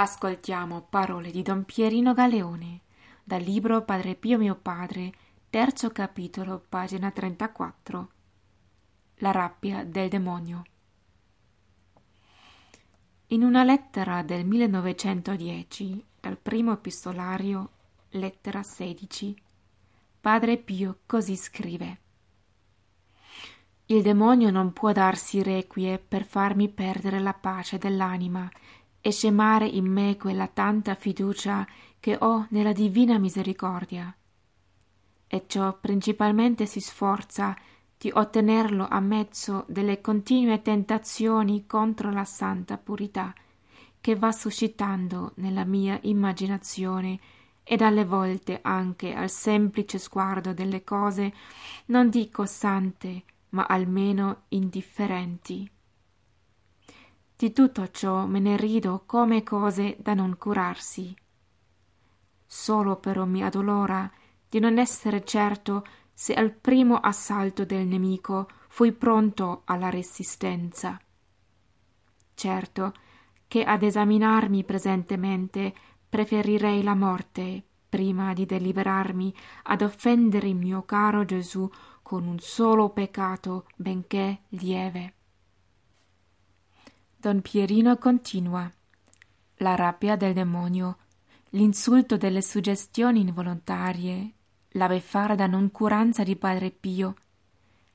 Ascoltiamo parole di Don Pierino Galeone dal libro Padre Pio mio padre, terzo capitolo, pagina 34. La rabbia del demonio. In una lettera del 1910, dal primo epistolario, lettera 16, Padre Pio così scrive. Il demonio non può darsi requie per farmi perdere la pace dell'anima e scemare in me quella tanta fiducia che ho nella divina misericordia. E ciò principalmente si sforza di ottenerlo a mezzo delle continue tentazioni contro la santa purità che va suscitando nella mia immaginazione ed alle volte anche al semplice sguardo delle cose non dico sante ma almeno indifferenti di tutto ciò me ne rido come cose da non curarsi. Solo però mi addolora di non essere certo se al primo assalto del nemico fui pronto alla resistenza. Certo che ad esaminarmi presentemente preferirei la morte prima di deliberarmi ad offendere il mio caro Gesù con un solo peccato benché lieve. Don Pierino continua. La rabbia del demonio, l'insulto delle suggestioni involontarie, la beffarda noncuranza di Padre Pio,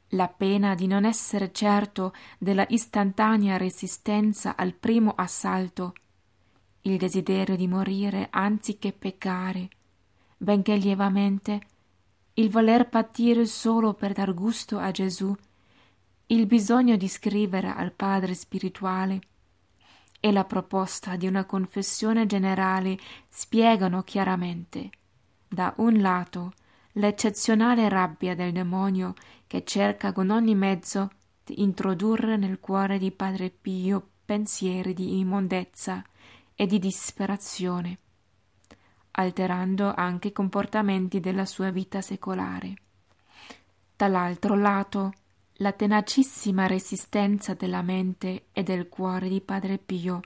la pena di non essere certo della istantanea resistenza al primo assalto, il desiderio di morire anziché peccare, benché lievamente, il voler patire solo per dar gusto a Gesù il bisogno di scrivere al padre spirituale e la proposta di una confessione generale spiegano chiaramente, da un lato, l'eccezionale rabbia del demonio che cerca con ogni mezzo di introdurre nel cuore di Padre Pio pensieri di immondezza e di disperazione, alterando anche i comportamenti della sua vita secolare. Dall'altro lato, la tenacissima resistenza della mente e del cuore di Padre Pio,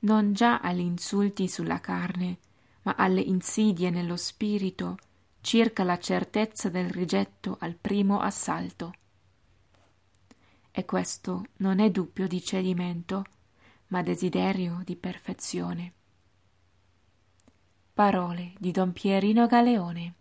non già agli insulti sulla carne, ma alle insidie nello spirito circa la certezza del rigetto al primo assalto. E questo non è dubbio di cedimento, ma desiderio di perfezione. Parole di Don Pierino Galeone